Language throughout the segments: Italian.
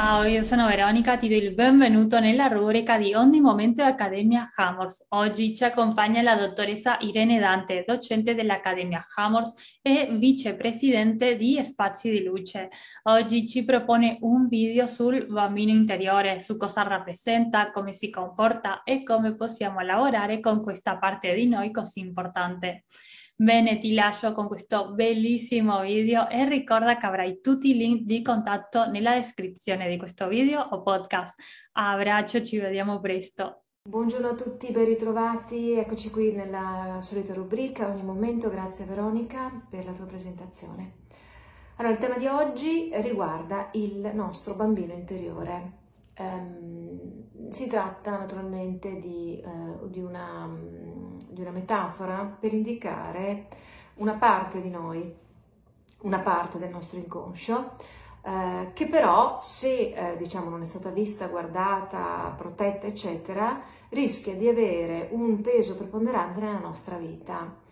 Ciao, sono Veronica, ti do il benvenuto nella rubrica di Ogni Momento Accademia Hammers. Oggi ci accompagna la dottoressa Irene Dante, docente dell'Accademia Hammers e vicepresidente di Spazi di Luce. Oggi ci propone un video sul bambino interiore, su cosa rappresenta, come si comporta e come possiamo lavorare con questa parte di noi così importante. Bene, ti lascio con questo bellissimo video e ricorda che avrai tutti i link di contatto nella descrizione di questo video o podcast. Abbraccio, ci vediamo presto. Buongiorno a tutti, ben ritrovati, eccoci qui nella solita rubrica Ogni momento, grazie Veronica per la tua presentazione. Allora, il tema di oggi riguarda il nostro bambino interiore. Um, si tratta naturalmente di, uh, di una um, di una metafora per indicare una parte di noi, una parte del nostro inconscio, eh, che però se eh, diciamo non è stata vista, guardata, protetta, eccetera, rischia di avere un peso preponderante nella nostra vita.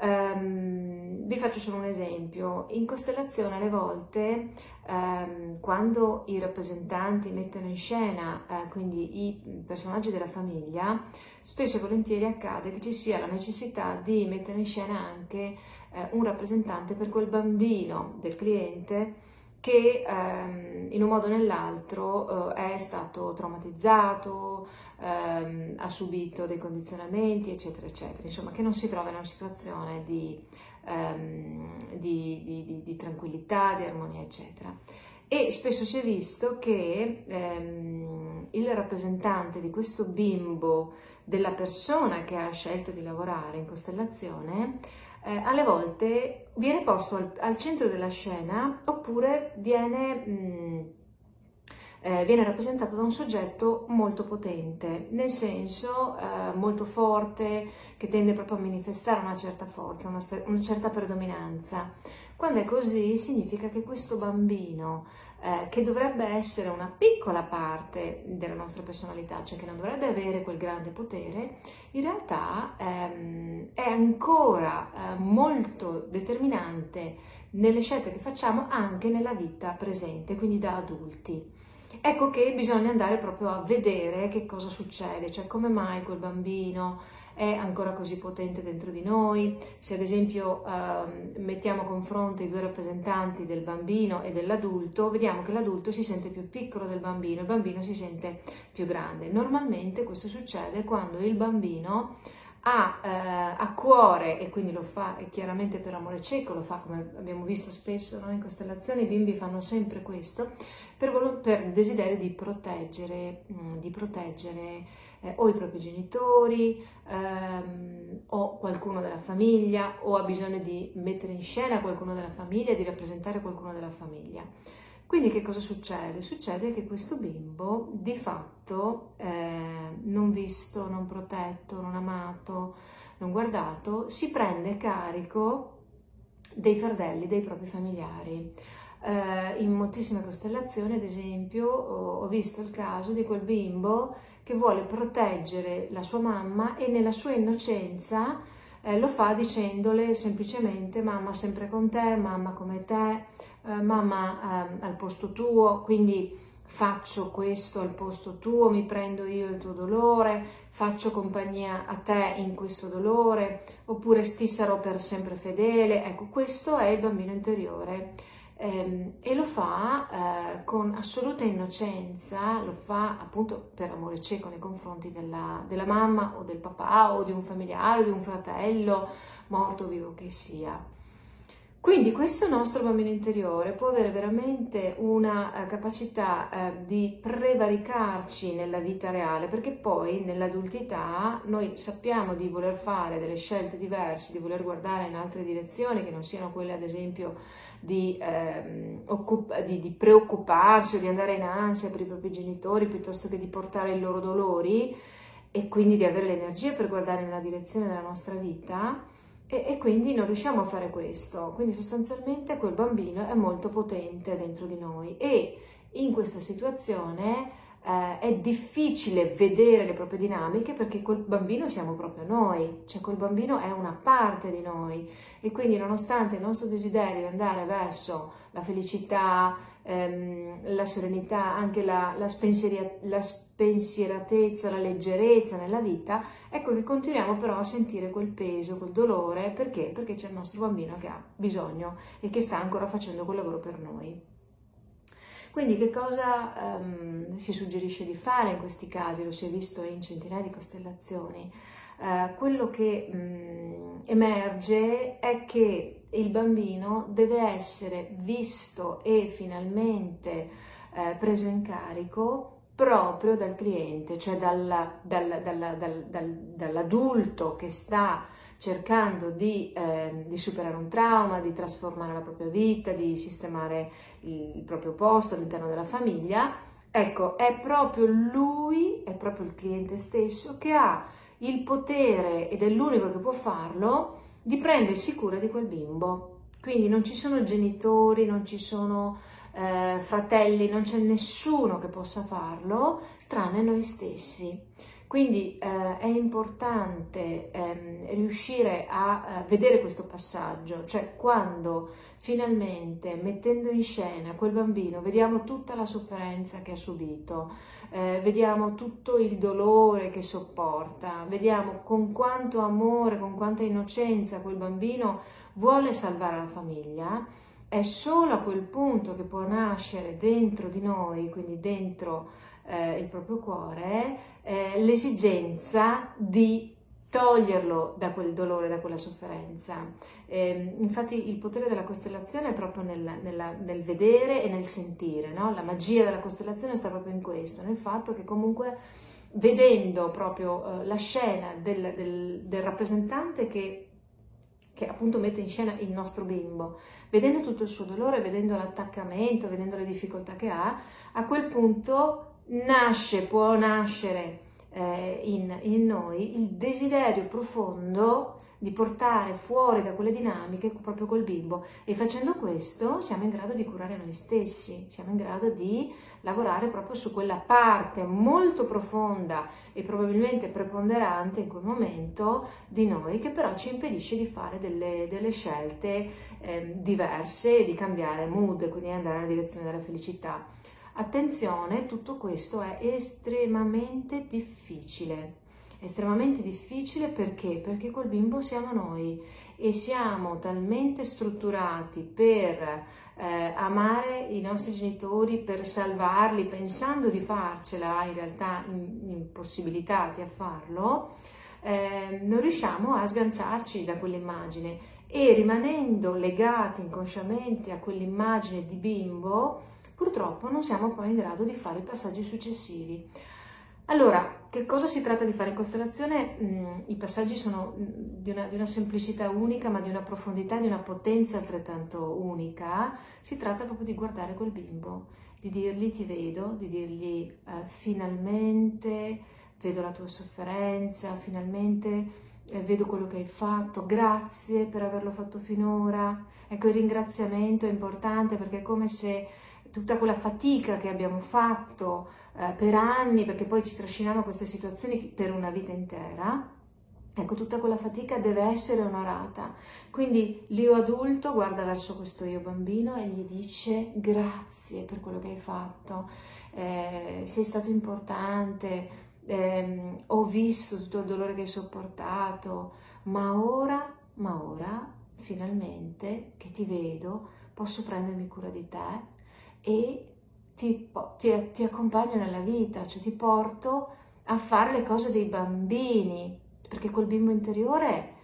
Um, vi faccio solo un esempio. In costellazione alle volte, um, quando i rappresentanti mettono in scena, uh, quindi i personaggi della famiglia, spesso e volentieri accade che ci sia la necessità di mettere in scena anche uh, un rappresentante per quel bambino del cliente che um, in un modo o nell'altro uh, è stato traumatizzato, ehm, ha subito dei condizionamenti, eccetera, eccetera, insomma che non si trova in una situazione di, ehm, di, di, di tranquillità, di armonia, eccetera. E spesso si è visto che ehm, il rappresentante di questo bimbo, della persona che ha scelto di lavorare in costellazione, eh, alle volte viene posto al, al, centro della scena oppure viene... Mh, eh, viene rappresentato da un soggetto molto potente, nel senso eh, molto forte, che tende proprio a manifestare una certa forza, una, una, certa predominanza. Quando è così significa che questo bambino, eh, che dovrebbe essere una piccola parte della nostra personalità, cioè che non dovrebbe avere quel grande potere, in realtà ehm, è ancora eh, molto determinante nelle scelte che facciamo anche nella vita presente, quindi da adulti. Ecco che bisogna andare proprio a vedere che cosa succede, cioè come mai quel bambino è ancora così potente dentro di noi, se ad esempio eh, mettiamo a confronto i due rappresentanti del bambino e dell'adulto, vediamo che l'adulto si sente più piccolo del bambino, il bambino si sente più grande. Normalmente questo succede quando il bambino ha eh, a cuore, e quindi lo fa chiaramente per amore cieco, lo fa come abbiamo visto spesso no? in costellazione, i bimbi fanno sempre questo, per, per desiderio di proteggere, mh, mm, di proteggere eh, o i propri genitori ehm, o qualcuno della famiglia o ha bisogno di mettere in scena qualcuno della famiglia, di rappresentare qualcuno della famiglia. Quindi che cosa succede? Succede che questo bimbo di fatto eh, non visto, non protetto, non amato, non guardato, si prende carico dei fardelli dei propri familiari. Eh, in moltissime costellazioni, ad esempio, ho, ho visto il caso di quel bimbo che vuole proteggere la sua mamma e nella sua innocenza eh, lo fa dicendole semplicemente mamma sempre con te, mamma come te, eh, mamma eh, al posto tuo, quindi faccio questo al posto tuo, mi prendo io il tuo dolore, faccio compagnia a te in questo dolore, oppure ti sarò per sempre fedele. Ecco, questo è il bambino interiore ehm, e lo fa eh, con assoluta innocenza, lo fa appunto per amore cieco nei confronti della, della mamma o del papà o di un familiare o di un fratello, morto o vivo che sia. Quindi questo nostro bambino interiore può avere veramente una uh, capacità uh, di prevaricarci nella vita reale, perché poi nell'adultità noi sappiamo di voler fare delle scelte diverse, di voler guardare in altre direzioni che non siano quelle ad esempio di, eh, occup- di, di preoccuparsi o di andare in ansia per i propri genitori piuttosto che di portare i loro dolori e quindi di avere l'energia per guardare nella direzione della nostra vita e, e, quindi non riusciamo a fare questo. Quindi sostanzialmente quel bambino è molto potente dentro di noi e in questa situazione eh, è difficile vedere le proprie dinamiche perché quel bambino siamo proprio noi, cioè quel bambino è una parte di noi e quindi nonostante il nostro desiderio di andare verso la felicità, ehm, la serenità, anche la, la, spensieria, la spensieratezza, la leggerezza nella vita, ecco che continuiamo però a sentire quel peso, quel dolore, perché? Perché c'è il nostro bambino che ha bisogno e che sta ancora facendo quel lavoro per noi. Quindi che cosa um, si suggerisce di fare in questi casi? Lo si è visto in centinaia di costellazioni. Uh, quello che um, emerge è che il bambino deve essere visto e finalmente uh, preso in carico proprio dal cliente, cioè dalla, dal, dal, dal, dall'adulto che sta cercando di, eh, di, superare un trauma, di trasformare la propria vita, di sistemare il proprio posto all'interno della famiglia, ecco, è proprio lui, è proprio il cliente stesso che ha il potere, ed è l'unico che può farlo, di prendersi cura di quel bimbo. Quindi non ci sono genitori, non ci sono eh, fratelli, non c'è nessuno che possa farlo, tranne noi stessi. Quindi eh, è importante ehm, riuscire a, a vedere questo passaggio, cioè quando finalmente mettendo in scena quel bambino vediamo tutta la sofferenza che ha subito, eh, vediamo tutto il dolore che sopporta, vediamo con quanto amore, con quanta innocenza quel bambino vuole salvare la famiglia, è solo a quel punto che può nascere dentro di noi, quindi dentro eh, il proprio cuore, eh, l'esigenza di toglierlo da quel dolore, da quella sofferenza. Eh, infatti il potere della costellazione è proprio nel, nella, nel vedere e nel sentire, no? la magia della costellazione sta proprio in questo, nel fatto che comunque vedendo proprio eh, la scena del, del, del rappresentante che che appunto mette in scena il nostro bimbo, vedendo tutto il suo dolore, vedendo l'attaccamento, vedendo le difficoltà che ha, a quel punto nasce, può nascere eh, in, in noi il desiderio profondo di portare fuori da quelle dinamiche proprio quel bimbo e facendo questo siamo in grado di curare noi stessi, siamo in grado di lavorare proprio su quella parte molto profonda e probabilmente preponderante in quel momento di noi che però ci impedisce di fare delle, delle scelte eh, diverse e di cambiare mood, quindi andare nella direzione della felicità. Attenzione, tutto questo è estremamente difficile. Estremamente difficile perché? Perché quel bimbo siamo noi e siamo talmente strutturati per eh, amare i nostri genitori, per salvarli, pensando di farcela, in realtà impossibilitati a farlo, eh, non riusciamo a sganciarci da quell'immagine e rimanendo legati inconsciamente a quell'immagine di bimbo, purtroppo non siamo poi in grado di fare i passaggi successivi. Allora, che cosa si tratta di fare in costellazione? Mm, I passaggi sono mm, di una, di una, semplicità unica, ma di una profondità, di una potenza altrettanto unica. Si tratta proprio di guardare quel bimbo, di dirgli ti vedo, di dirgli eh, finalmente vedo la tua sofferenza, finalmente eh, vedo quello che hai fatto, grazie per averlo fatto finora. Ecco, il ringraziamento è importante perché è come se tutta quella fatica che abbiamo fatto eh, per anni, perché poi ci trasciniamo queste situazioni per una vita intera, ecco, tutta quella fatica deve essere onorata. Quindi l'io adulto guarda verso questo io bambino e gli dice grazie per quello che hai fatto, eh, sei stato importante, eh, ho visto tutto il dolore che hai sopportato, ma ora, ma ora, finalmente che ti vedo, posso prendermi cura di te e ti, ti, ti accompagno nella vita, cioè ti porto a fare le cose dei bambini, perché quel bimbo interiore,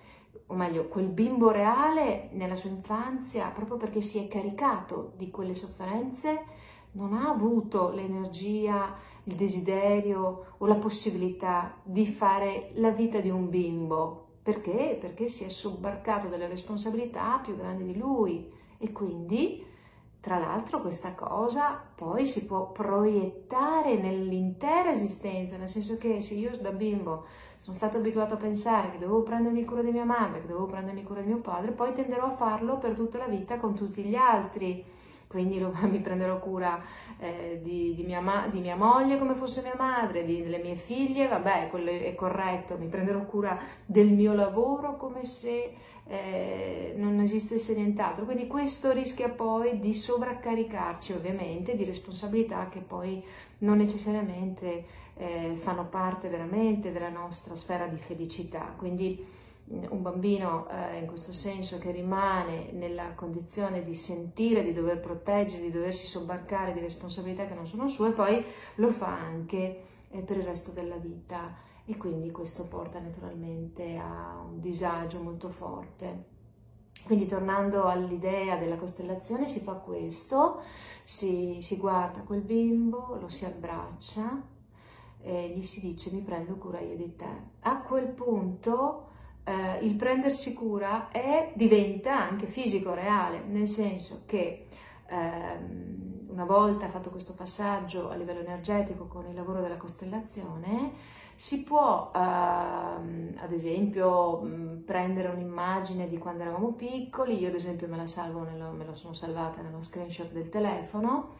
o meglio, quel bimbo reale nella sua infanzia, proprio perché si è caricato di quelle sofferenze, non ha avuto l'energia, il desiderio o la possibilità di fare la vita di un bimbo. Perché? Perché si è sobbarcato delle responsabilità più grandi di lui e quindi tra l'altro questa cosa poi si può proiettare nell'intera esistenza, nel senso che se io da bimbo sono stato abituato a pensare che dovevo prendermi cura di mia madre, che dovevo prendermi cura di mio padre, poi tenderò a farlo per tutta la vita con tutti gli altri. Quindi mi prenderò cura eh, di, di, mia di, mia moglie come fosse mia madre, di, delle mie figlie, vabbè, quello è corretto, mi prenderò cura del mio lavoro come se eh, non esistesse nient'altro. Quindi questo rischia poi di sovraccaricarci ovviamente di responsabilità che poi non necessariamente eh, fanno parte veramente della nostra sfera di felicità. Quindi un bambino eh, in questo senso che rimane nella condizione di sentire, di dover proteggere, di doversi sobbarcare di responsabilità che non sono sue, poi lo fa anche eh, per il resto della vita e quindi questo porta naturalmente a un disagio molto forte. Quindi tornando all'idea della costellazione si fa questo, si, si guarda quel bimbo, lo si abbraccia e gli si dice mi prendo cura io di te. A quel punto eh, il prendersi cura è, diventa anche fisico reale, nel senso che ehm, una volta fatto questo passaggio a livello energetico con il lavoro della costellazione, si può ehm, ad esempio prendere un'immagine di quando eravamo piccoli, io ad esempio me la salvo, nello, me la sono salvata nello screenshot del telefono,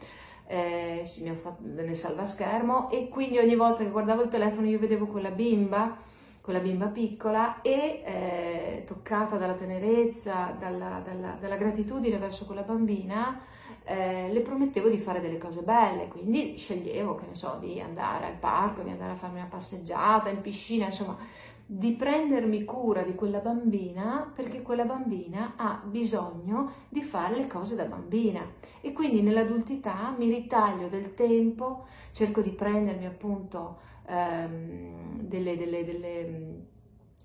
eh, ne, fatto, ne salva schermo e quindi ogni volta che guardavo il telefono io vedevo quella bimba quella bimba piccola e eh, toccata dalla tenerezza, dalla, dalla, dalla, gratitudine verso quella bambina, eh, le promettevo di fare delle cose belle, quindi sceglievo, che ne so, di andare al parco, di andare a farmi una passeggiata in piscina, insomma, di prendermi cura di quella bambina perché quella bambina ha bisogno di fare le cose da bambina. E quindi nell'adultità mi ritaglio del tempo, cerco di prendermi appunto ehm, delle, delle, delle, mm,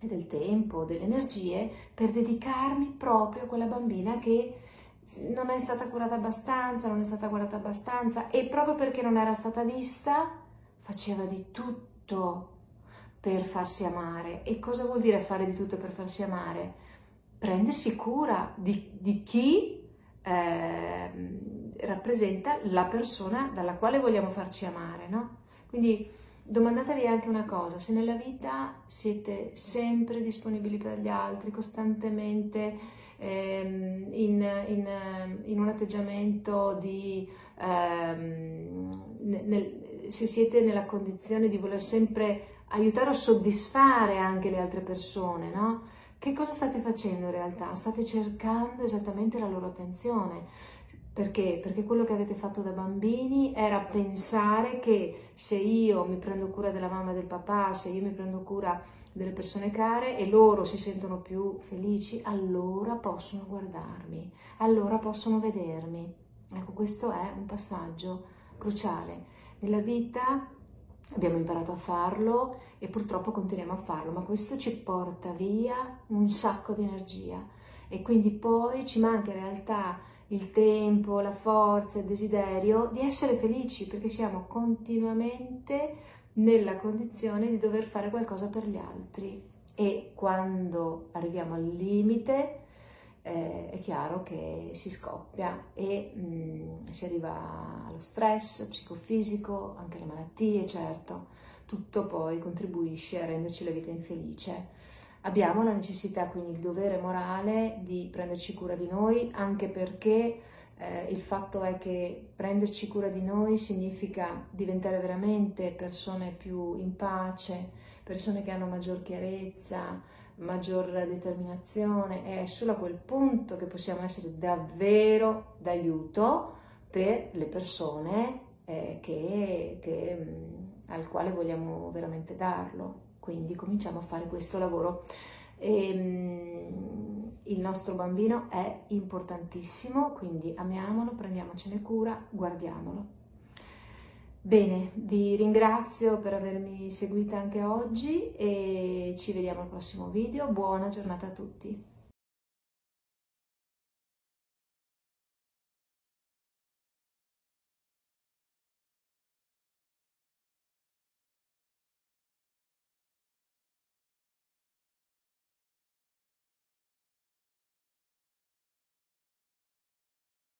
del tempo, delle energie per dedicarmi proprio a quella bambina che non è stata curata abbastanza, non è stata guardata abbastanza e proprio perché non era stata vista faceva di tutto per farsi amare. E cosa vuol dire fare di tutto per farsi amare? Prendersi cura di, di chi eh, rappresenta la persona dalla quale vogliamo farci amare, no? Quindi Domandatevi anche una cosa, se nella vita siete sempre disponibili per gli altri, costantemente ehm, in, in, in, un atteggiamento di... Ehm, nel, se siete nella condizione di voler sempre aiutare o soddisfare anche le altre persone, no? Che cosa state facendo in realtà? State cercando esattamente la loro attenzione perché? Perché quello che avete fatto da bambini era pensare che se io mi prendo cura della mamma e del papà, se io mi prendo cura delle persone care e loro si sentono più felici, allora possono guardarmi, allora possono vedermi. Ecco, questo è un passaggio cruciale. Nella vita abbiamo imparato a farlo e purtroppo continuiamo a farlo, ma questo ci porta via un sacco di energia e quindi poi ci manca in realtà il tempo, la forza, il desiderio di essere felici perché siamo continuamente nella condizione di dover fare qualcosa per gli altri e quando arriviamo al limite eh, è chiaro che si scoppia e mh, mm, si arriva allo stress psicofisico, anche alle malattie, certo, tutto poi contribuisce a renderci la vita infelice. Abbiamo la necessità, quindi il dovere morale di prenderci cura di noi, anche perché eh, il fatto è che prenderci cura di noi significa diventare veramente persone più in pace, persone che hanno maggior chiarezza, maggior determinazione, è solo a quel punto che possiamo essere davvero d'aiuto per le persone eh, che, che, mm, al quale vogliamo veramente darlo. Quindi cominciamo a fare questo lavoro. E, um, il nostro bambino è importantissimo, quindi amiamolo, prendiamocene cura, guardiamolo. Bene, vi ringrazio per avermi seguita anche oggi e ci vediamo al prossimo video. Buona giornata a tutti.